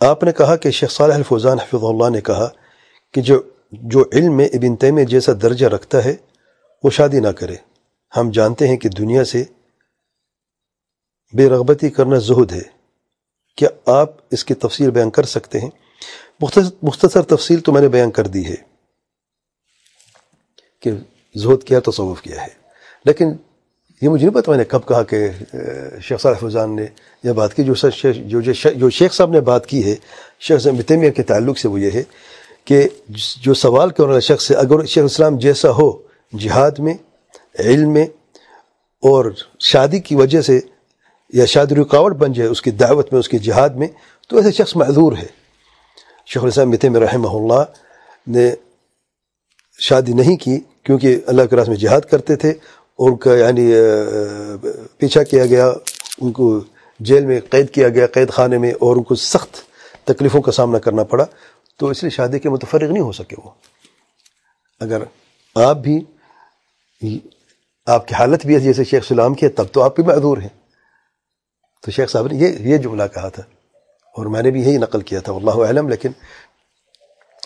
آپ نے کہا کہ شیخ صالح الفوزان حفظ اللہ نے کہا کہ جو جو علم میں ابن تیمیہ جیسا درجہ رکھتا ہے، وہ شادی نہ کرے۔ ہم جانتے ہیں کہ دنیا سے بے رغبتی کرنا زہد ہے۔ کیا آپ اس کی تفصیل بیان کر سکتے ہیں؟ مختصر تفصیل تو میں نے بیان کر دی ہے کہ زہد کیا، تصوف کیا ہے۔ لیکن یہ مجھے نہیں پتا میں نے کب کہا کہ شیخ صالح فضان نے یہ بات کی، جو جو جو شیخ صاحب نے بات کی ہے، شیخ صاحب متمیہ کے تعلق سے وہ یہ ہے کہ جو سوال کرنے والا شخص ہے، اگر شیخ اسلام جیسا ہو جہاد میں، علم میں، اور شادی کی وجہ سے یا شادی رکاوٹ بن جائے، اس کی دعوت میں، اس کی جہاد میں، تو ایسے شخص معذور ہے۔ شیخ الاسلام متم رحمہ اللہ نے شادی نہیں کی کیونکہ اللہ کے راس میں جہاد کرتے تھے ان کا یعنی پیچھا کیا گیا، ان کو جیل میں قید کیا گیا، قید خانے میں، اور ان کو سخت تکلیفوں کا سامنا کرنا پڑا۔ تو اس لیے شادی کے متفرغ نہیں ہو سکے وہ۔ اگر آپ بھی، آپ کی حالت بھی ہے، جیسے شیخ سلام کی ہے تب تو آپ بھی معذور ہیں۔ تو شیخ صاحب نے یہ یہ جملہ کہا تھا، اور میں نے بھی یہی نقل کیا تھا اللہ علم لیکن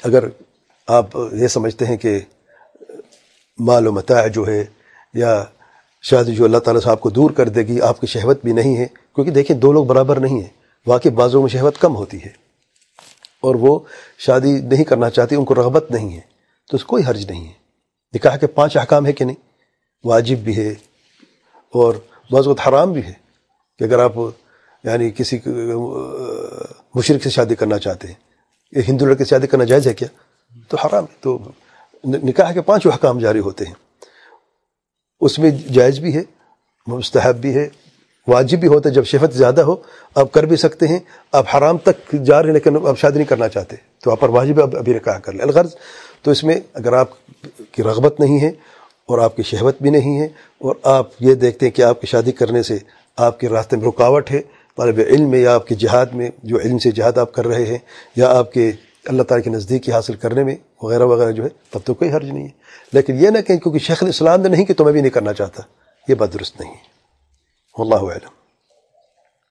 اگر آپ یہ سمجھتے ہیں کہ مال و متاع جو ہے یا شاید جو اللہ تعالیٰ سے آپ کو دور کر دے گی، آپ کی شہوت بھی نہیں ہے۔ کیونکہ دیکھیں، دو لوگ برابر نہیں ہیں۔ واقعی بعضوں میں شہوت کم ہوتی ہے۔ اور وہ شادی نہیں کرنا چاہتی، ان کو رغبت نہیں ہے۔ تو اس کوئی حرج نہیں ہے۔ نکاح کے پانچ احکام ہے کہ نہیں؟ واجب بھی ہے اور بعض وقت حرام بھی ہے۔ کہ اگر آپ یعنی کسی مشرق سے شادی کرنا چاہتے ہیں یہ ہندو لڑکے سے شادی کرنا جائز ہے کیا؟ تو حرام ہے۔ تو نکاح کے پانچ احکام جاری ہوتے ہیں۔ اس میں جائز بھی ہے، مستحب بھی ہے، واجب بھی ہوتا ہے۔ جب شفت زیادہ ہو، آپ کر بھی سکتے ہیں۔ آپ حرام تک جا رہے ہیں لیکن آپ شادی نہیں کرنا چاہتے، تو آپ پر واجب اب ابھی نکاح کر لیں۔ الغرض، تو اس میں اگر آپ کی رغبت نہیں ہے اور آپ کی شہوت بھی نہیں ہے اور آپ یہ دیکھتے ہیں کہ آپ کی شادی کرنے سے آپ کے راستے میں رکاوٹ ہے، طالب علم میں یا آپ کے جہاد میں جو علم سے جہاد آپ کر رہے ہیں یا آپ کے اللہ تعالیٰ کے نزدیکی حاصل کرنے میں وغیرہ وغیرہ جو ہے، تب تو کوئی حرج نہیں ہے۔ لیکن یہ نہ کہیں، کیونکہ شیخ الاسلام نے نہیں، کہ تو میں بھی نہیں کرنا چاہتا۔ یہ بات درست نہیں اللہ علم